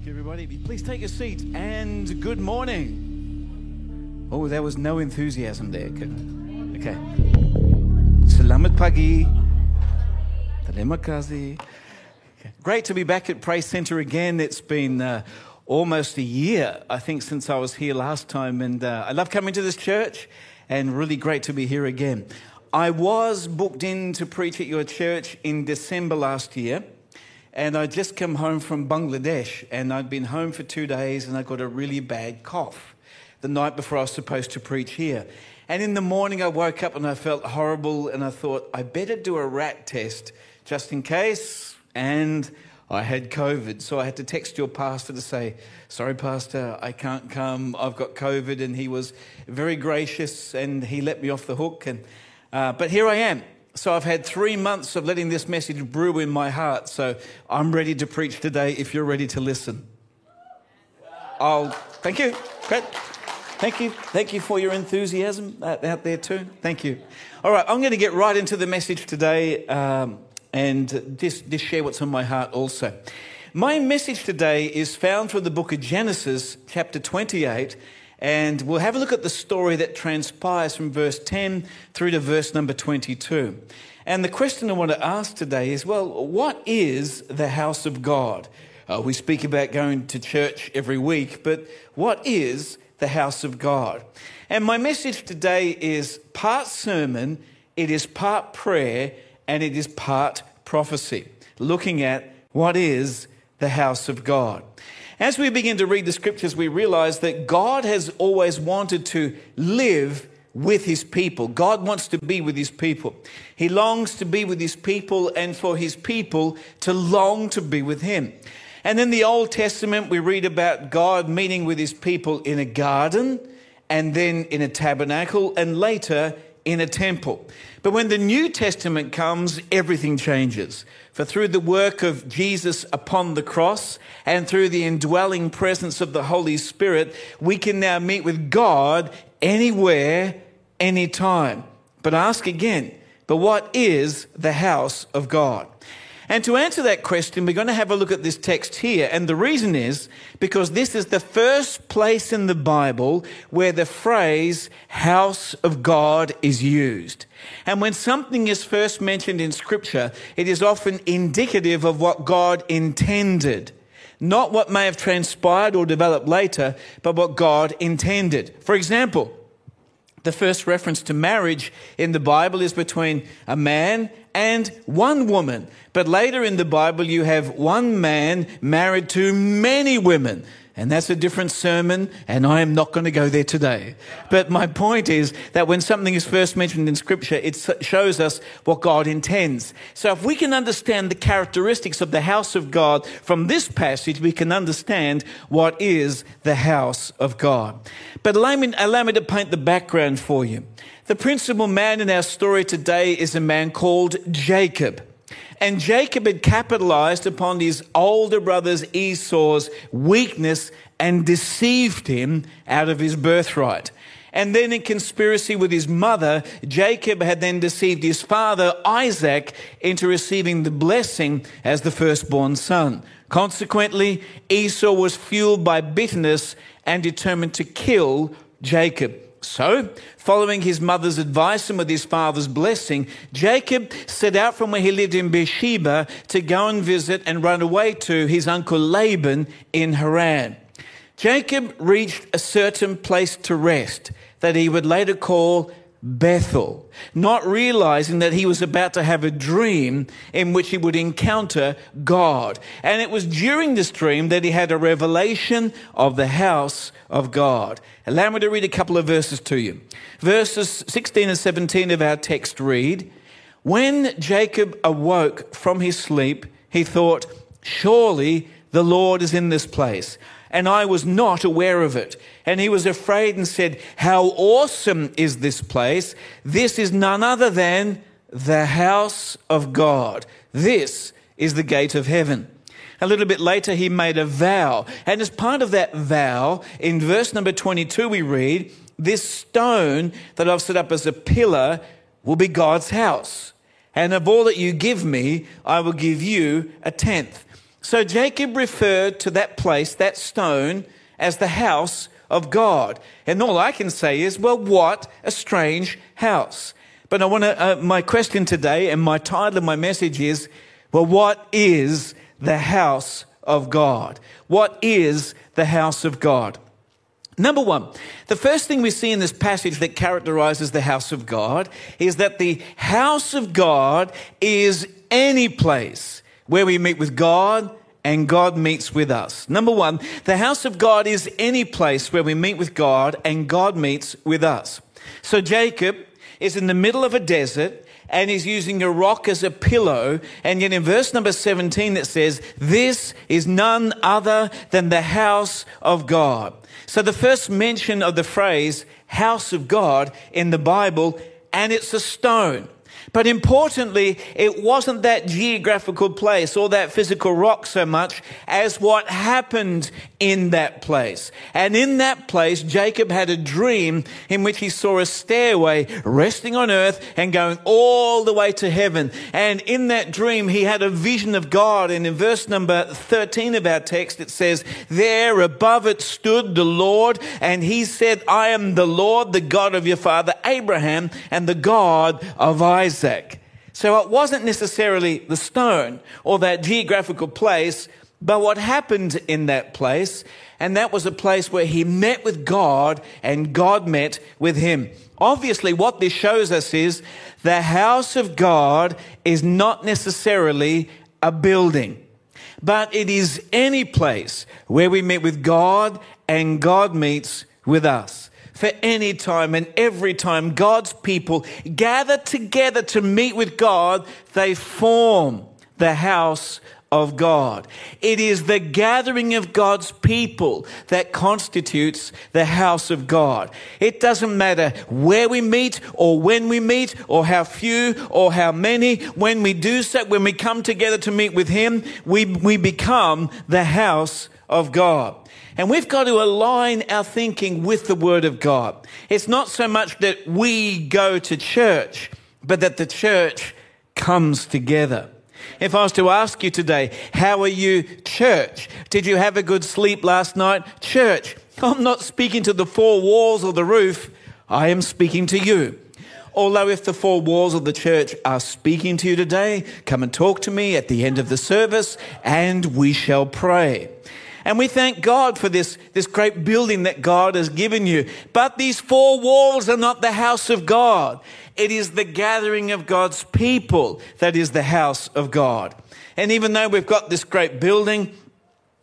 Thank you, everybody. Please take your seat and good morning. Oh, there was no enthusiasm there. Okay. Selamat pagi. Okay. Great to be back at Praise Centre again. It's been uh, almost a year, I think, since I was here last time. And uh, I love coming to this church and really great to be here again. I was booked in to preach at your church in December last year. And I'd just come home from Bangladesh, and I'd been home for two days, and I got a really bad cough the night before I was supposed to preach here. And in the morning, I woke up and I felt horrible, and I thought, I better do a RAT test just in case. And I had COVID. So I had to text your pastor to say, Sorry, Pastor, I can't come. I've got COVID. And he was very gracious and he let me off the hook. And, uh, but here I am. So I've had three months of letting this message brew in my heart. So I'm ready to preach today if you're ready to listen. Oh, thank you. Great. Thank you. Thank you for your enthusiasm out there too. Thank you. All right, I'm going to get right into the message today um, and just, just share what's on my heart also. My message today is found from the book of Genesis, chapter 28, and we'll have a look at the story that transpires from verse 10 through to verse number 22. And the question I want to ask today is well, what is the house of God? Uh, we speak about going to church every week, but what is the house of God? And my message today is part sermon, it is part prayer, and it is part prophecy, looking at what is the house of God. As we begin to read the scriptures, we realize that God has always wanted to live with his people. God wants to be with his people. He longs to be with his people and for his people to long to be with him. And in the Old Testament, we read about God meeting with his people in a garden and then in a tabernacle and later in a temple. But when the New Testament comes, everything changes. For through the work of Jesus upon the cross and through the indwelling presence of the Holy Spirit, we can now meet with God anywhere, anytime. But ask again, but what is the house of God? And to answer that question, we're going to have a look at this text here. And the reason is because this is the first place in the Bible where the phrase house of God is used. And when something is first mentioned in scripture, it is often indicative of what God intended. Not what may have transpired or developed later, but what God intended. For example, the first reference to marriage in the Bible is between a man and one woman. But later in the Bible, you have one man married to many women. And that's a different sermon, and I am not going to go there today. But my point is that when something is first mentioned in Scripture, it shows us what God intends. So if we can understand the characteristics of the house of God from this passage, we can understand what is the house of God. But allow me, allow me to paint the background for you. The principal man in our story today is a man called Jacob. And Jacob had capitalized upon his older brother's Esau's weakness and deceived him out of his birthright. And then in conspiracy with his mother, Jacob had then deceived his father, Isaac, into receiving the blessing as the firstborn son. Consequently, Esau was fueled by bitterness and determined to kill Jacob. So, following his mother's advice and with his father's blessing, Jacob set out from where he lived in Beersheba to go and visit and run away to his uncle Laban in Haran. Jacob reached a certain place to rest that he would later call Bethel, not realizing that he was about to have a dream in which he would encounter God. And it was during this dream that he had a revelation of the house of God. Allow me to read a couple of verses to you. Verses 16 and 17 of our text read When Jacob awoke from his sleep, he thought, Surely the Lord is in this place and I was not aware of it. And he was afraid and said, How awesome is this place! This is none other than the house of God. This is the gate of heaven. A little bit later, he made a vow. And as part of that vow, in verse number 22, we read, This stone that I've set up as a pillar will be God's house. And of all that you give me, I will give you a tenth. So Jacob referred to that place, that stone, as the house of God. And all I can say is, well, what a strange house. But I want to, uh, my question today and my title of my message is, well, what is the house of God? What is the house of God? Number one, the first thing we see in this passage that characterizes the house of God is that the house of God is any place where we meet with God and God meets with us. Number one, the house of God is any place where we meet with God and God meets with us. So Jacob is in the middle of a desert and he's using a rock as a pillow. And yet in verse number 17 it says, this is none other than the house of God. So the first mention of the phrase house of God in the Bible, and it's a stone. But importantly, it wasn't that geographical place or that physical rock so much as what happened in that place. And in that place, Jacob had a dream in which he saw a stairway resting on earth and going all the way to heaven. And in that dream, he had a vision of God. And in verse number 13 of our text, it says, There above it stood the Lord, and he said, I am the Lord, the God of your father Abraham, and the God of Isaac. So it wasn't necessarily the stone or that geographical place, but what happened in that place. And that was a place where he met with God and God met with him. Obviously, what this shows us is the house of God is not necessarily a building, but it is any place where we meet with God and God meets with us for any time and every time God's people gather together to meet with God, they form the house of God. It is the gathering of God's people that constitutes the house of God. It doesn't matter where we meet or when we meet or how few or how many. When we do so, when we come together to meet with Him, we, we become the house of God. And we've got to align our thinking with the Word of God. It's not so much that we go to church, but that the church comes together. If I was to ask you today, how are you, church? Did you have a good sleep last night? Church. I'm not speaking to the four walls or the roof. I am speaking to you. Although if the four walls of the church are speaking to you today, come and talk to me at the end of the service and we shall pray. And we thank God for this, this great building that God has given you. But these four walls are not the house of God. It is the gathering of God's people that is the house of God. And even though we've got this great building,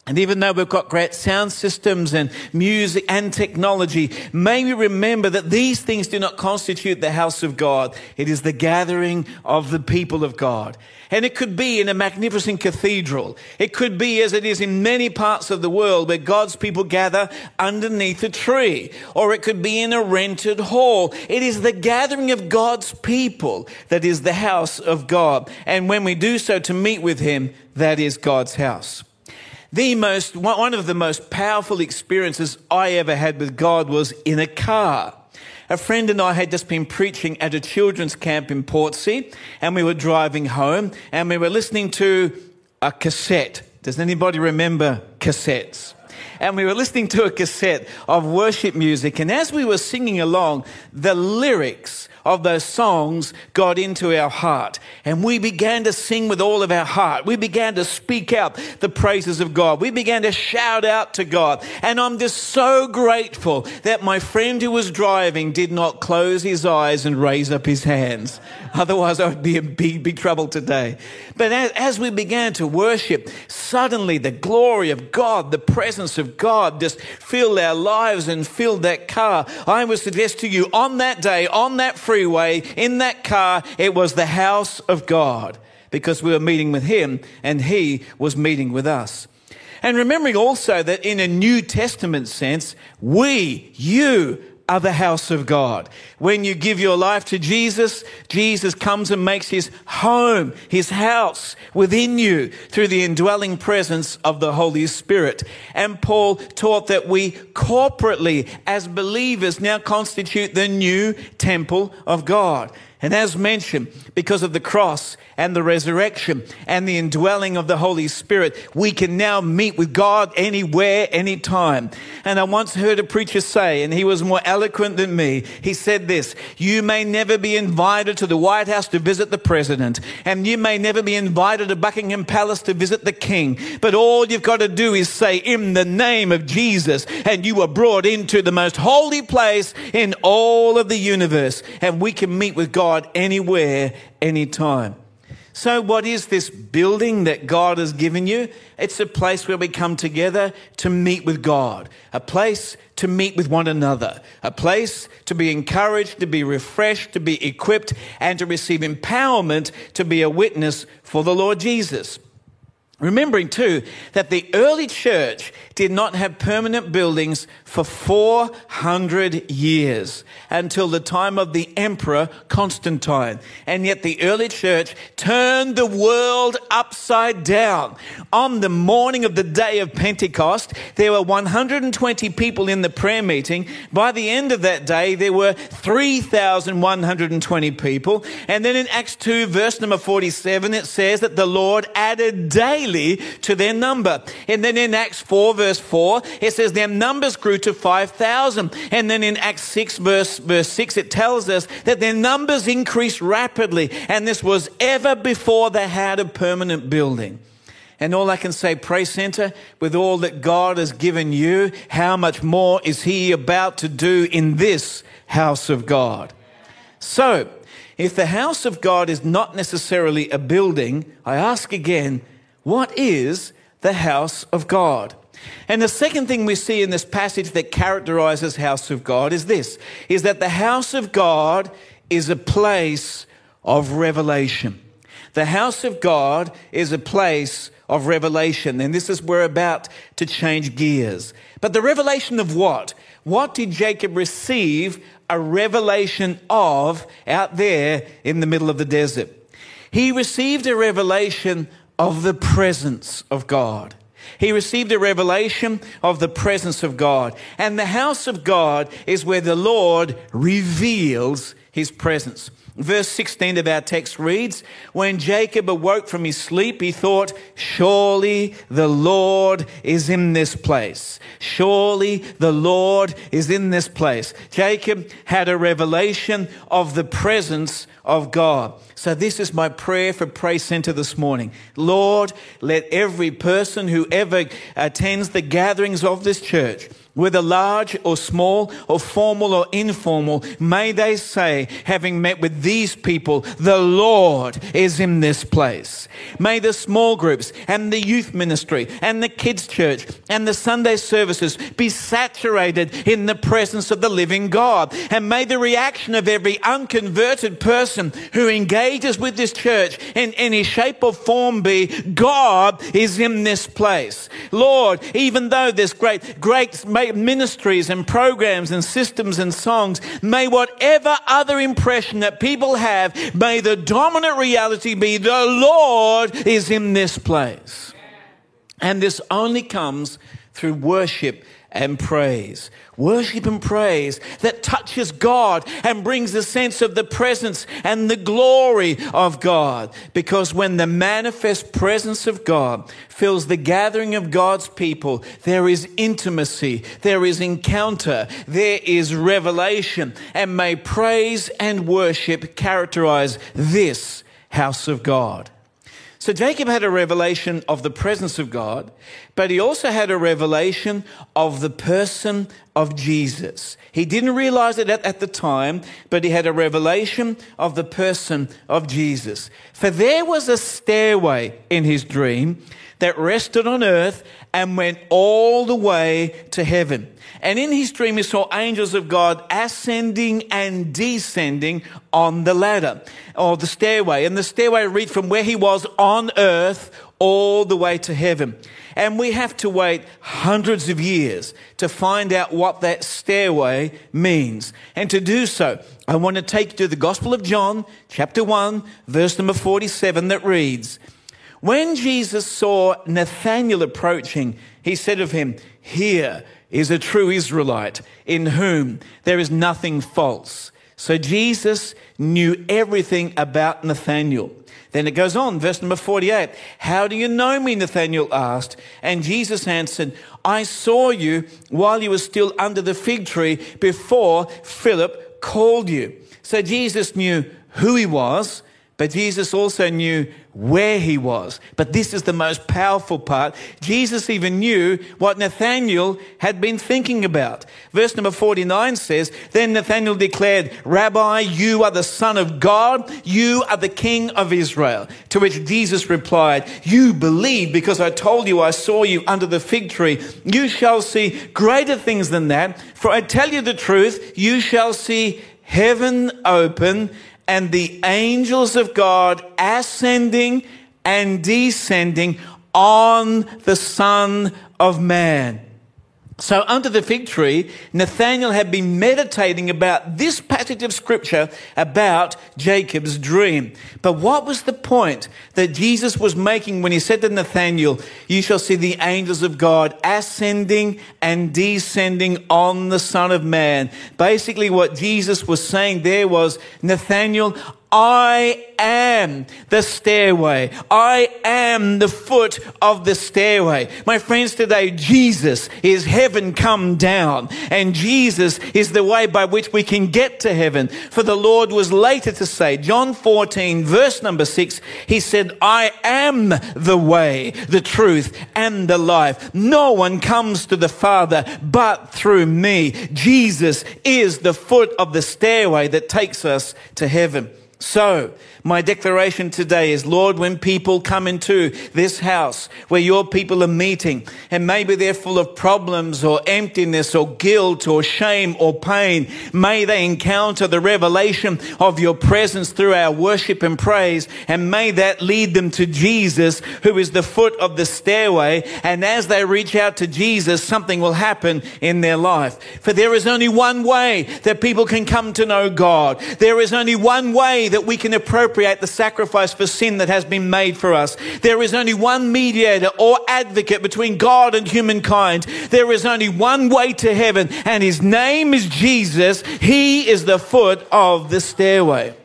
and even though we've got great sound systems and music and technology, may we remember that these things do not constitute the house of God. It is the gathering of the people of God. And it could be in a magnificent cathedral. It could be as it is in many parts of the world where God's people gather underneath a tree. Or it could be in a rented hall. It is the gathering of God's people that is the house of God. And when we do so to meet with Him, that is God's house. The most, one of the most powerful experiences I ever had with God was in a car. A friend and I had just been preaching at a children's camp in Portsea, and we were driving home, and we were listening to a cassette. Does anybody remember cassettes? and we were listening to a cassette of worship music. And as we were singing along, the lyrics of those songs got into our heart. And we began to sing with all of our heart. We began to speak out the praises of God. We began to shout out to God. And I'm just so grateful that my friend who was driving did not close his eyes and raise up his hands. Otherwise, I would be in big, big trouble today. But as, we began to worship, suddenly the glory of God, the presence of God just filled our lives and filled that car. I would suggest to you on that day, on that freeway, in that car, it was the house of God because we were meeting with Him and He was meeting with us. And remembering also that in a New Testament sense, we, you, the house of God. When you give your life to Jesus, Jesus comes and makes his home, his house within you through the indwelling presence of the Holy Spirit. And Paul taught that we corporately, as believers, now constitute the new temple of God. And as mentioned, because of the cross and the resurrection and the indwelling of the Holy Spirit, we can now meet with God anywhere, anytime. And I once heard a preacher say, and he was more eloquent than me, he said this, you may never be invited to the White House to visit the president, and you may never be invited to Buckingham Palace to visit the king, but all you've got to do is say, in the name of Jesus, and you are brought into the most holy place in all of the universe, and we can meet with God anywhere, anytime. So, what is this building that God has given you? It's a place where we come together to meet with God, a place to meet with one another, a place to be encouraged, to be refreshed, to be equipped, and to receive empowerment to be a witness for the Lord Jesus. Remembering too that the early church did not have permanent buildings for 400 years until the time of the emperor Constantine. And yet the early church turned the world upside down. On the morning of the day of Pentecost, there were 120 people in the prayer meeting. By the end of that day, there were 3,120 people. And then in Acts 2 verse number 47, it says that the Lord added daily daily to their number. And then in Acts 4 verse 4, it says their numbers grew to 5,000. And then in Acts 6 verse, verse 6, it tells us that their numbers increased rapidly. And this was ever before they had a permanent building. And all I can say, Praise Centre, with all that God has given you, how much more is He about to do in this house of God? So, if the house of God is not necessarily a building, I ask again, what is the house of God? And the second thing we see in this passage that characterizes house of God is this, is that the house of God is a place of revelation. The house of God is a place of revelation. And this is where we're about to change gears. But the revelation of what? What did Jacob receive a revelation of out there in the middle of the desert? He received a revelation of the presence of God. He received a revelation of the presence of God. And the house of God is where the Lord reveals his presence. Verse 16 of our text reads, When Jacob awoke from his sleep, he thought, Surely the Lord is in this place. Surely the Lord is in this place. Jacob had a revelation of the presence of God. So this is my prayer for Praise Centre this morning. Lord, let every person who ever attends the gatherings of this church whether large or small or formal or informal, may they say, having met with these people, the Lord is in this place. May the small groups and the youth ministry and the kids church and the Sunday services be saturated in the presence of the living God. And may the reaction of every unconverted person who engages with this church in any shape or form be, God is in this place. Lord, even though this great, great, ministries and programs and systems and songs, may whatever other impression that people have, may the dominant reality be the Lord is in this place. And this only comes through worship and praise. Worship and praise that touches God and brings a sense of the presence and the glory of God. Because when the manifest presence of God fills the gathering of God's people, there is intimacy, there is encounter, there is revelation. And may praise and worship characterize this house of God. So Jacob had a revelation of the presence of God, but he also had a revelation of the person of Jesus. He didn't realize it at, at, the time, but he had a revelation of the person of Jesus. For there was a stairway in his dream that rested on earth and went all the way to heaven. And in his dream, he saw angels of God ascending and descending on the ladder or the stairway. And the stairway reached from where he was on earth all the way to heaven. And we have to wait hundreds of years to find out what that stairway means. And to do so, I want to take you to the Gospel of John, chapter 1, verse number 47, that reads, when Jesus saw Nathanael approaching, he said of him, Here is a true Israelite in whom there is nothing false. So Jesus knew everything about Nathanael. Then it goes on, verse number 48. How do you know me? Nathanael asked. And Jesus answered, I saw you while you were still under the fig tree before Philip called you. So Jesus knew who he was, but Jesus also knew where he was. But this is the most powerful part. Jesus even knew what Nathanael had been thinking about. Verse number 49 says, Then Nathanael declared, Rabbi, you are the Son of God. You are the King of Israel. To which Jesus replied, You believe because I told you I saw you under the fig tree. You shall see greater things than that. For I tell you the truth, you shall see heaven open and the angels of God ascending and descending on the Son of Man. So, under the fig tree, Nathanael had been meditating about this passage of scripture about Jacob's dream. But what was the point that Jesus was making when he said to Nathanael, You shall see the angels of God ascending and descending on the Son of Man? Basically, what Jesus was saying there was, Nathanael, I am the stairway. I am the foot of the stairway. My friends, today, Jesus is heaven come down, and Jesus is the way by which we can get to heaven. For the Lord was later to say, John 14, verse number 6, He said, I am the way, the truth, and the life. No one comes to the Father but through me. Jesus is the foot of the stairway that takes us to heaven. So, my declaration today is, Lord, when people come into this house where your people are meeting, and maybe they're full of problems or emptiness or guilt or shame or pain, may they encounter the revelation of your presence through our worship and praise, and may that lead them to Jesus, who is the foot of the stairway. And as they reach out to Jesus, something will happen in their life. For there is only one way that people can come to know God. There is only one way that we can appropriate the sacrifice for sin that has been made for us. There is only one mediator or advocate between God and humankind. There is only one way to heaven, and his name is Jesus. He is the foot of the stairway.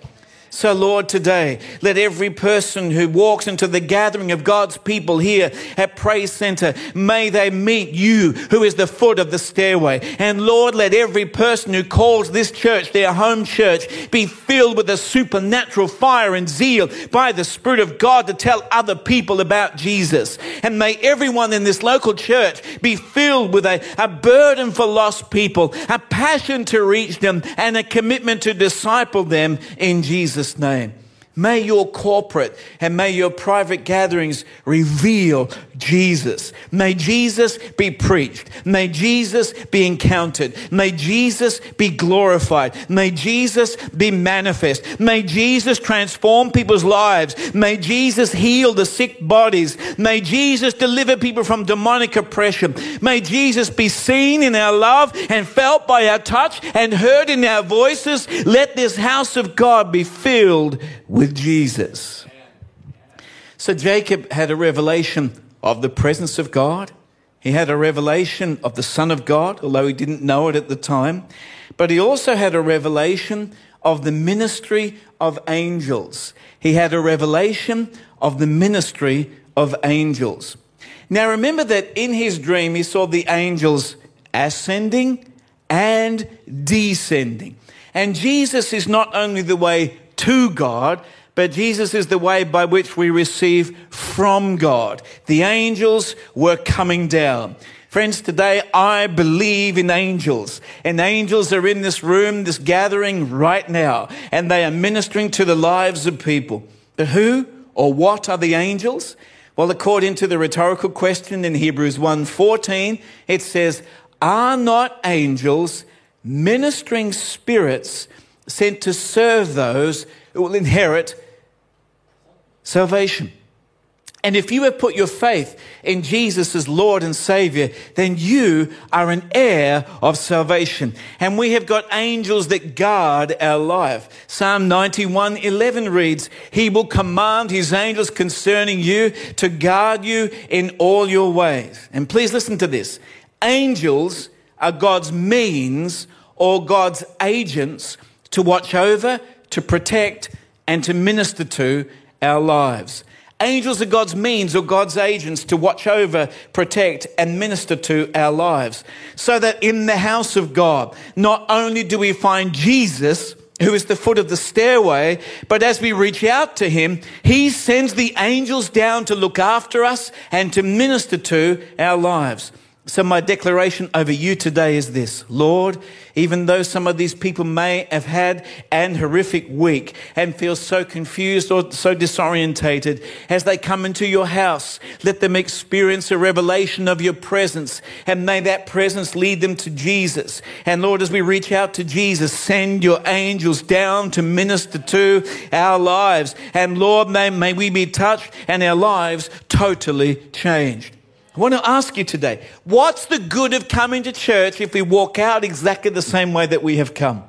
So, Lord, today, let every person who walks into the gathering of God's people here at Praise Centre, may they meet you, who is the foot of the stairway. And Lord, let every person who calls this church their home church be filled with a supernatural fire and zeal by the Spirit of God to tell other people about Jesus. And may everyone in this local church be filled with a, a burden for lost people, a passion to reach them, and a commitment to disciple them in Jesus. Jesus' name. May your corporate and may your private gatherings reveal Jesus. May Jesus be preached. May Jesus be encountered. May Jesus be glorified. May Jesus be manifest. May Jesus transform people's lives. May Jesus heal the sick bodies. May Jesus deliver people from demonic oppression. May Jesus be seen in our love and felt by our touch and heard in our voices. Let this house of God be filled with Jesus. So Jacob had a revelation of the presence of God. He had a revelation of the Son of God, although he didn't know it at the time. But he also had a revelation of the ministry of angels. He had a revelation of the ministry of angels. Now remember that in his dream he saw the angels ascending and descending. And Jesus is not only the way to God, but Jesus is the way by which we receive from God. The angels were coming down. Friends, today I believe in angels. And angels are in this room, this gathering right now. And they are ministering to the lives of people. But who or what are the angels? Well, according to the rhetorical question in Hebrews 1:14, it says, "Are not angels ministering spirits sent to serve those who will inherit salvation. And if you have put your faith in Jesus as Lord and Savior, then you are an heir of salvation. And we have got angels that guard our life. Psalm 91 11 reads, He will command His angels concerning you to guard you in all your ways. And please listen to this angels are God's means or God's agents to watch over, to protect, and to minister to our lives. Angels are God's means or God's agents to watch over, protect, and minister to our lives. So that in the house of God, not only do we find Jesus, who is the foot of the stairway, but as we reach out to him, he sends the angels down to look after us and to minister to our lives. So, my declaration over you today is this Lord, even though some of these people may have had an horrific week and feel so confused or so disorientated, as they come into your house, let them experience a revelation of your presence and may that presence lead them to Jesus. And Lord, as we reach out to Jesus, send your angels down to minister to our lives. And Lord, may, may we be touched and our lives totally changed. I want to ask you today what's the good of coming to church if we walk out exactly the same way that we have come?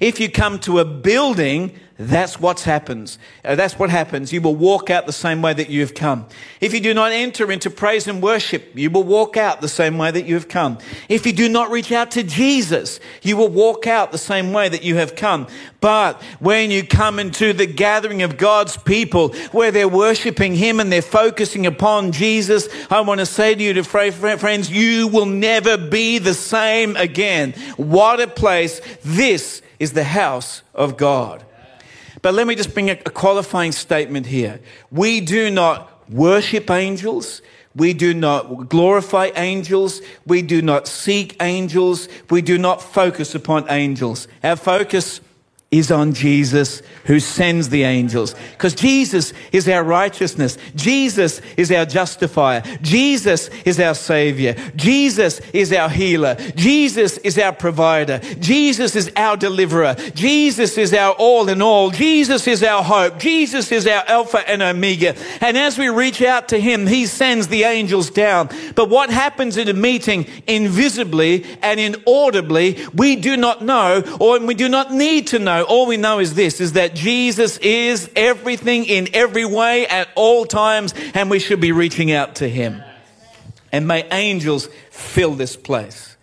If you come to a building that's what happens. Uh, that's what happens. You will walk out the same way that you have come. If you do not enter into praise and worship, you will walk out the same way that you have come. If you do not reach out to Jesus, you will walk out the same way that you have come. But when you come into the gathering of God's people where they're worshiping Him and they're focusing upon Jesus, I want to say to you, to friends, you will never be the same again. What a place. This is the house of God. But let me just bring a, a qualifying statement here. We do not worship angels. We do not glorify angels. We do not seek angels. We do not focus upon angels. Our focus is on Jesus who sends the angels. Because Jesus is our righteousness. Jesus is our justifier. Jesus is our savior. Jesus is our healer. Jesus is our provider. Jesus is our deliverer. Jesus is our all in all. Jesus is our hope. Jesus is our Alpha and Omega. And as we reach out to him, he sends the angels down. But what happens in a meeting invisibly and inaudibly, we do not know or we do not need to know all we know is this, is that Jesus is everything in every way at all times, and we should be reaching out to him. And may angels fill this place.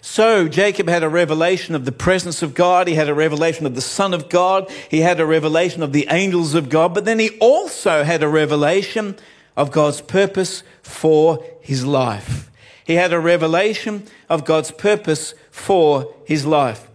So Jacob had a revelation of the presence of God. He had a revelation of the Son of God. He had a revelation of the angels of God. But then he also had a revelation of God's purpose for his life. He had a revelation of God's purpose for his life.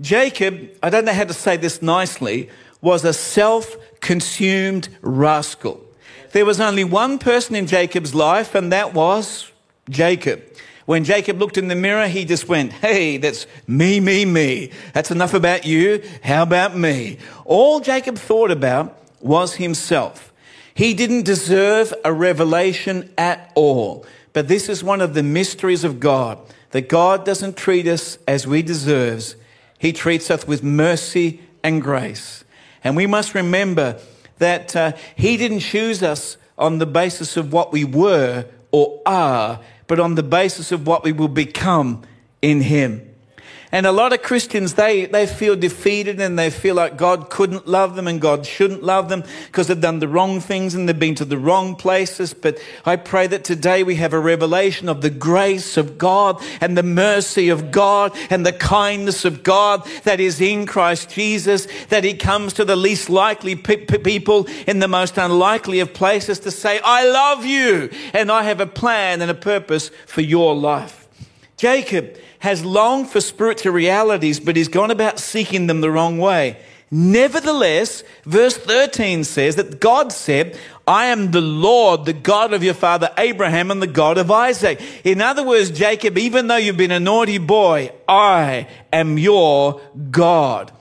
Jacob, I don't know how to say this nicely, was a self consumed rascal. There was only one person in Jacob's life, and that was Jacob. When Jacob looked in the mirror, he just went, Hey, that's me, me, me. That's enough about you. How about me? All Jacob thought about was himself. He didn't deserve a revelation at all. But this is one of the mysteries of God that God doesn't treat us as we deserve, he treats us with mercy and grace. And we must remember that uh, He didn't choose us on the basis of what we were or are, but on the basis of what we will become in Him. And a lot of Christians, they, they feel defeated and they feel like God couldn't love them and God shouldn't love them because they've done the wrong things and they've been to the wrong places. But I pray that today we have a revelation of the grace of God and the mercy of God and the kindness of God that is in Christ Jesus, that He comes to the least likely pe- people in the most unlikely of places to say, I love you and I have a plan and a purpose for your life. Jacob has longed for spiritual realities, but he's gone about seeking them the wrong way. Nevertheless, verse 13 says that God said, I am the Lord, the God of your father Abraham and the God of Isaac. In other words, Jacob, even though you've been a naughty boy, I am your God.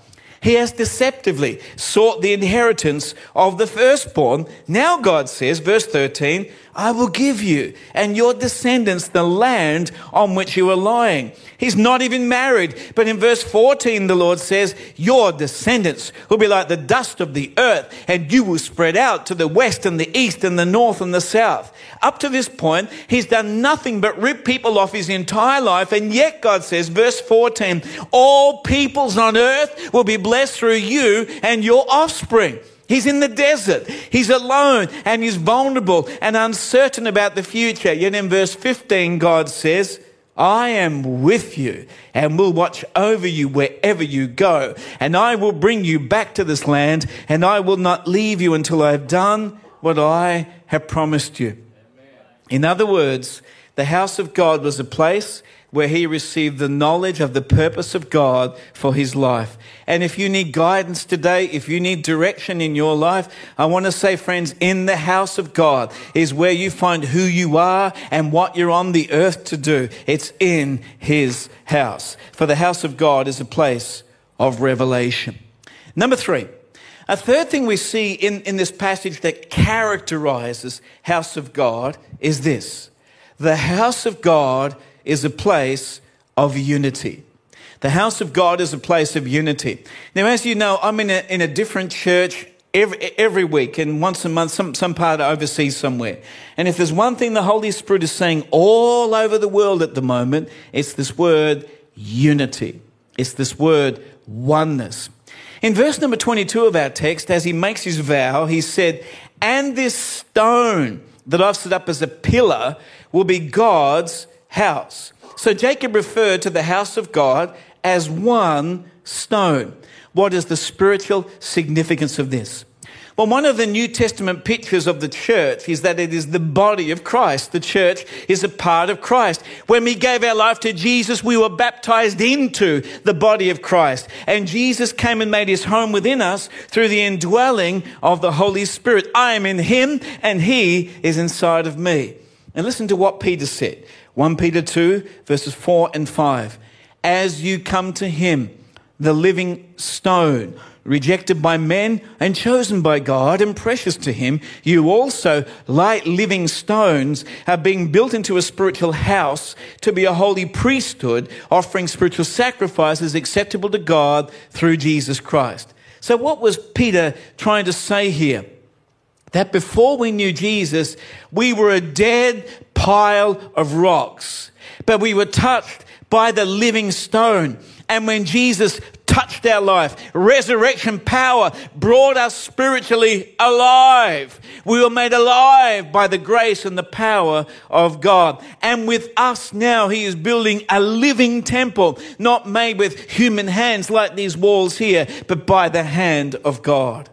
He has deceptively sought the inheritance of the firstborn. Now God says, verse 13, I will give you and your descendants the land on which you are lying. He's not even married. But in verse 14, the Lord says, Your descendants will be like the dust of the earth, and you will spread out to the west and the east and the north and the south. Up to this point, he's done nothing but rip people off his entire life. And yet God says, verse 14, All peoples on earth will be blessed through you and your offspring. He's in the desert. He's alone and he's vulnerable and uncertain about the future. Yet in verse 15, God says, I am with you and will watch over you wherever you go. And I will bring you back to this land and I will not leave you until I have done what I have promised you. In other words, the house of God was a place where he received the knowledge of the purpose of God for his life. And if you need guidance today, if you need direction in your life, I want to say, friends, in the house of God is where you find who you are and what you're on the earth to do. It's in his house. For the house of God is a place of revelation. Number three. A third thing we see in, in this passage that characterizes house of God is this. The house of God is a place of unity. The house of God is a place of unity. Now, as you know, I'm in a, in a different church every, every week and once a month, some, some part overseas somewhere. And if there's one thing the Holy Spirit is saying all over the world at the moment, it's this word unity. It's this word oneness. In verse number 22 of our text, as he makes his vow, he said, And this stone that I've set up as a pillar will be God's house. So Jacob referred to the house of God as one stone. What is the spiritual significance of this? Well, one of the New Testament pictures of the church is that it is the body of Christ. The church is a part of Christ. When we gave our life to Jesus, we were baptized into the body of Christ. And Jesus came and made his home within us through the indwelling of the Holy Spirit. I am in him and he is inside of me. And listen to what Peter said. 1 Peter 2, verses 4 and 5. As you come to him, the living stone, rejected by men and chosen by God and precious to him, you also, like living stones, are being built into a spiritual house to be a holy priesthood, offering spiritual sacrifices acceptable to God through Jesus Christ. So, what was Peter trying to say here? That before we knew Jesus, we were a dead pile of rocks, but we were touched by the living stone. And when Jesus touched our life, resurrection power brought us spiritually alive. We were made alive by the grace and the power of God. And with us now, He is building a living temple, not made with human hands like these walls here, but by the hand of God.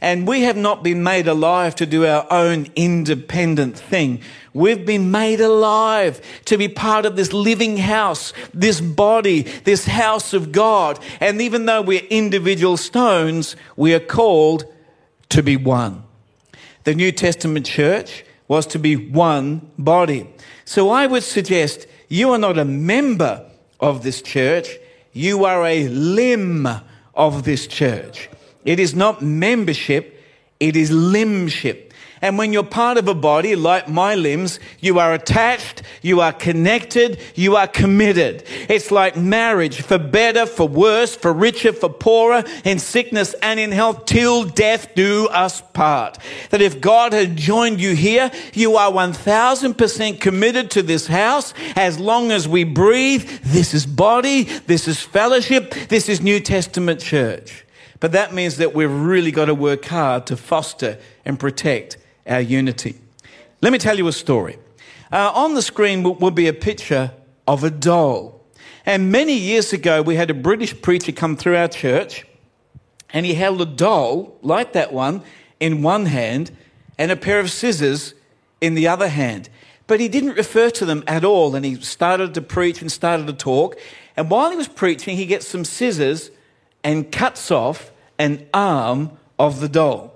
And we have not been made alive to do our own independent thing. We've been made alive to be part of this living house, this body, this house of God. And even though we're individual stones, we are called to be one. The New Testament church was to be one body. So I would suggest you are not a member of this church, you are a limb of this church. It is not membership, it is limbship. And when you're part of a body like my limbs, you are attached, you are connected, you are committed. It's like marriage for better, for worse, for richer, for poorer, in sickness and in health, till death do us part. That if God had joined you here, you are 1000% committed to this house. As long as we breathe, this is body, this is fellowship, this is New Testament church. But that means that we've really got to work hard to foster and protect our unity. Let me tell you a story. Uh, on the screen will, will be a picture of a doll. And many years ago, we had a British preacher come through our church, and he held a doll like that one in one hand and a pair of scissors in the other hand. But he didn't refer to them at all, and he started to preach and started to talk. And while he was preaching, he gets some scissors and cuts off an arm of the doll.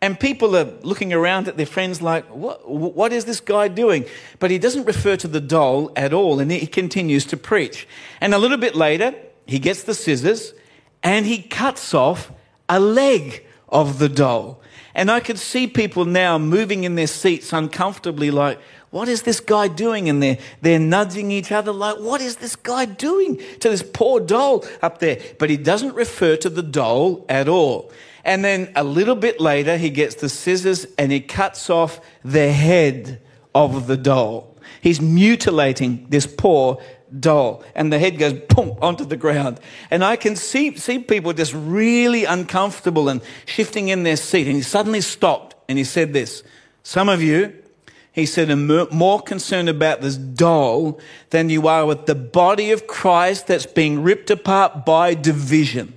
And people are looking around at their friends like, what, what is this guy doing? But he doesn't refer to the doll at all, and he continues to preach. And a little bit later, he gets the scissors and he cuts off a leg of the doll. And I could see people now moving in their seats uncomfortably, like, what is this guy doing? And they're, they're nudging each other, like, what is this guy doing to this poor doll up there? But he doesn't refer to the doll at all. And then a little bit later, he gets the scissors and he cuts off the head of the doll. He's mutilating this poor doll. And the head goes boom onto the ground. And I can see, see people just really uncomfortable and shifting in their seat. And he suddenly stopped and he said this Some of you He said, "I'm more concerned about this doll than you are with the body of Christ that's being ripped apart by division.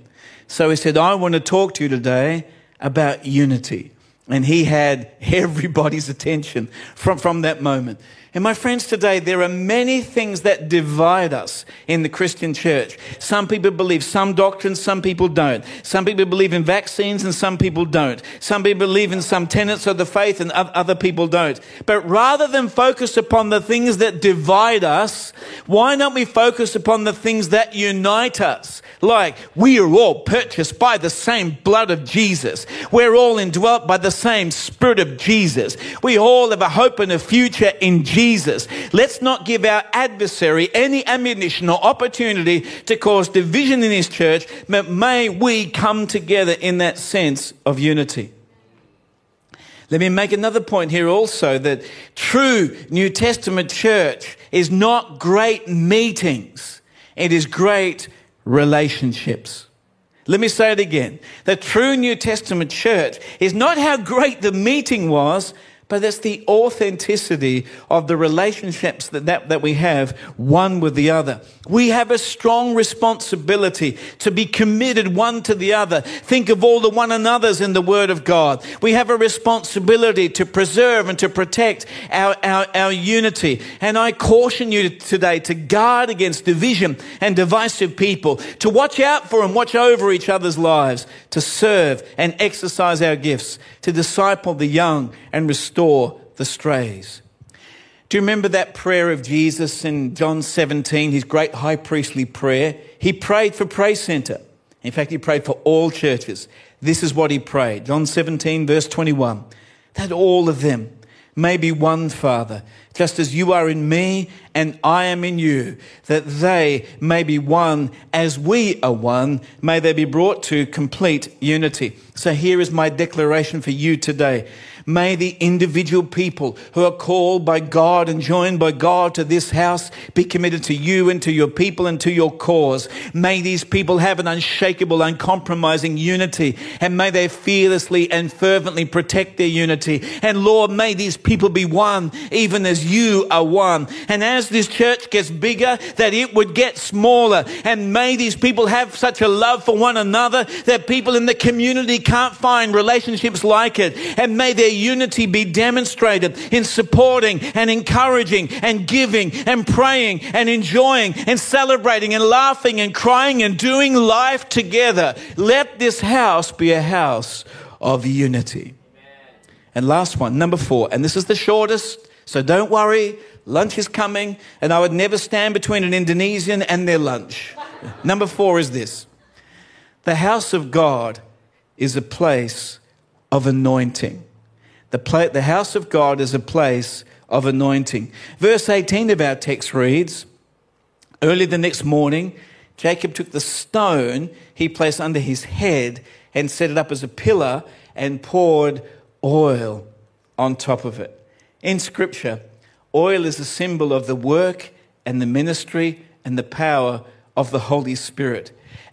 So he said, I want to talk to you today about unity. And he had everybody's attention from, from that moment. And my friends, today there are many things that divide us in the Christian church. Some people believe some doctrines, some people don't. Some people believe in vaccines and some people don't. Some people believe in some tenets of the faith and other people don't. But rather than focus upon the things that divide us, why don't we focus upon the things that unite us? Like, we are all purchased by the same blood of Jesus. We're all indwelt by the same spirit of Jesus. We all have a hope and a future in Jesus. Let's not give our adversary any ammunition or opportunity to cause division in his church, but may we come together in that sense of unity. Let me make another point here also that true New Testament church is not great meetings. It is great relationships. Let me say it again. The true New Testament church is not how great the meeting was, but it's the authenticity of the relationships that, that, that we have one with the other. We have a strong responsibility to be committed one to the other. Think of all the one another's in the Word of God. We have a responsibility to preserve and to protect our, our, our unity. And I caution you today to guard against division and divisive people, to watch out for and watch over each other's lives, to serve and exercise our gifts, to disciple the young and restore the strays. Do you remember that prayer of Jesus in John 17, his great high priestly prayer? He prayed for Praise Centre. In fact, he prayed for all churches. This is what he prayed. John 17, verse 21. That all of them may be one, Father, just as you are in me and I am in you, that they may be one as we are one, may they be brought to complete unity. So here is my declaration for you today. May the individual people who are called by God and joined by God to this house be committed to you and to your people and to your cause. May these people have an unshakable, uncompromising unity and may they fearlessly and fervently protect their unity. And Lord, may these people be one even as you are one. And as this church gets bigger, that it would get smaller. And may these people have such a love for one another that people in the community can't find relationships like it. And may their unity be demonstrated in supporting and encouraging and giving and praying and enjoying and celebrating and laughing and crying and doing life together. Let this house be a house of unity. And last one, number four, and this is the shortest, so don't worry, lunch is coming, and I would never stand between an Indonesian and their lunch. number four is this the house of God is a place of anointing. The, pla- the house of God is a place of anointing. Verse 18 of our text reads Early the next morning, Jacob took the stone he placed under his head and set it up as a pillar and poured oil on top of it. In Scripture, oil is a symbol of the work and the ministry and the power of the Holy Spirit.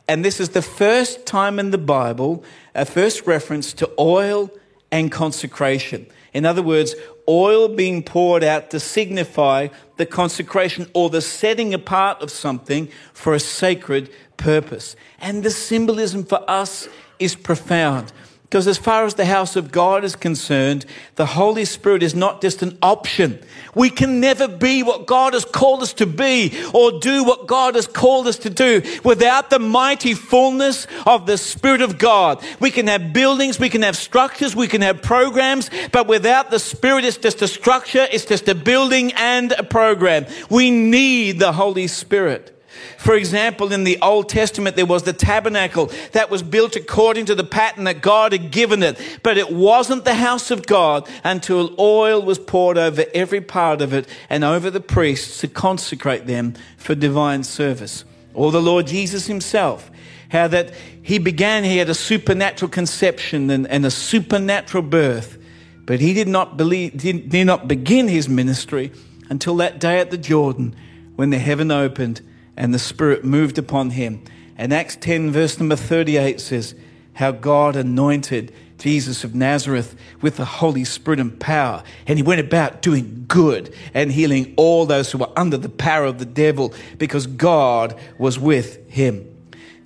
And this is the first time in the Bible, a first reference to oil and consecration. In other words, oil being poured out to signify the consecration or the setting apart of something for a sacred purpose. And the symbolism for us is profound. Because as far as the house of God is concerned, the Holy Spirit is not just an option. We can never be what God has called us to be or do what God has called us to do without the mighty fullness of the Spirit of God. We can have buildings, we can have structures, we can have programs, but without the Spirit, it's just a structure, it's just a building and a program. We need the Holy Spirit. For example, in the Old Testament, there was the tabernacle that was built according to the pattern that God had given it. But it wasn't the house of God until oil was poured over every part of it and over the priests to consecrate them for divine service. Or the Lord Jesus himself, how that he began, he had a supernatural conception and, and a supernatural birth. But he did not believe, did, did not begin his ministry until that day at the Jordan when the heaven opened and the Spirit moved upon him. And Acts 10, verse number 38 says, How God anointed Jesus of Nazareth with the Holy Spirit and power. And he went about doing good and healing all those who were under the power of the devil because God was with him.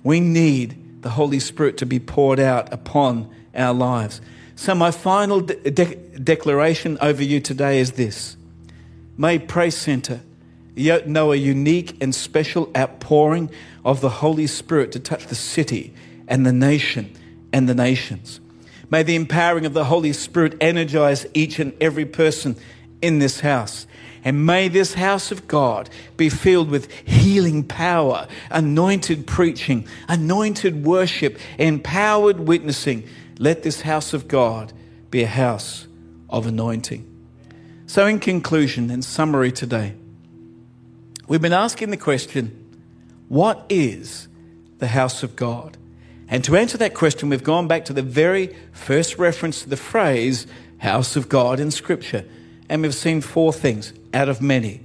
We need the Holy Spirit to be poured out upon our lives. So, my final de- de- declaration over you today is this May Praise Centre know a unique and special outpouring of the Holy Spirit to touch the city and the nation and the nations. May the empowering of the Holy Spirit energize each and every person in this house. And may this house of God be filled with healing power, anointed preaching, anointed worship, empowered witnessing. Let this house of God be a house of anointing. So, in conclusion and summary today, we've been asking the question what is the house of God? And to answer that question, we've gone back to the very first reference to the phrase house of God in Scripture. And we've seen four things out of many.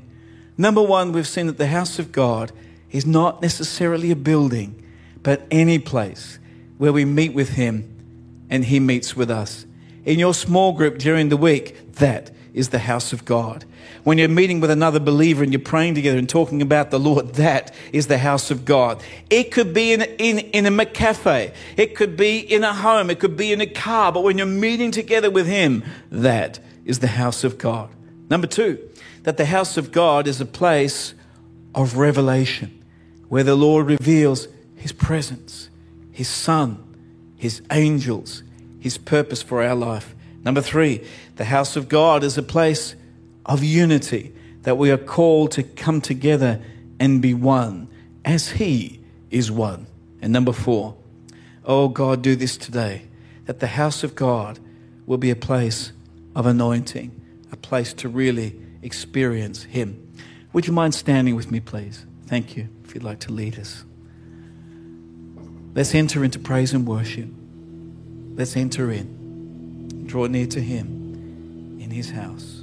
Number one, we've seen that the house of God is not necessarily a building, but any place where we meet with Him and He meets with us. In your small group during the week, that is the house of God. When you're meeting with another believer and you're praying together and talking about the Lord, that is the house of God. It could be in, in, in a McCafe. It could be in a home. It could be in a car. But when you're meeting together with Him, that is the house of God. Number two, that the house of God is a place of revelation where the Lord reveals His presence, His Son, His angels, His purpose for our life. Number three, the house of God is a place of unity that we are called to come together and be one as He is one. And number four, oh God, do this today that the house of God will be a place of anointing, a place to really experience Him. Would you mind standing with me, please? Thank you, if you'd like to lead us. Let's enter into praise and worship. Let's enter in, draw near to Him His house.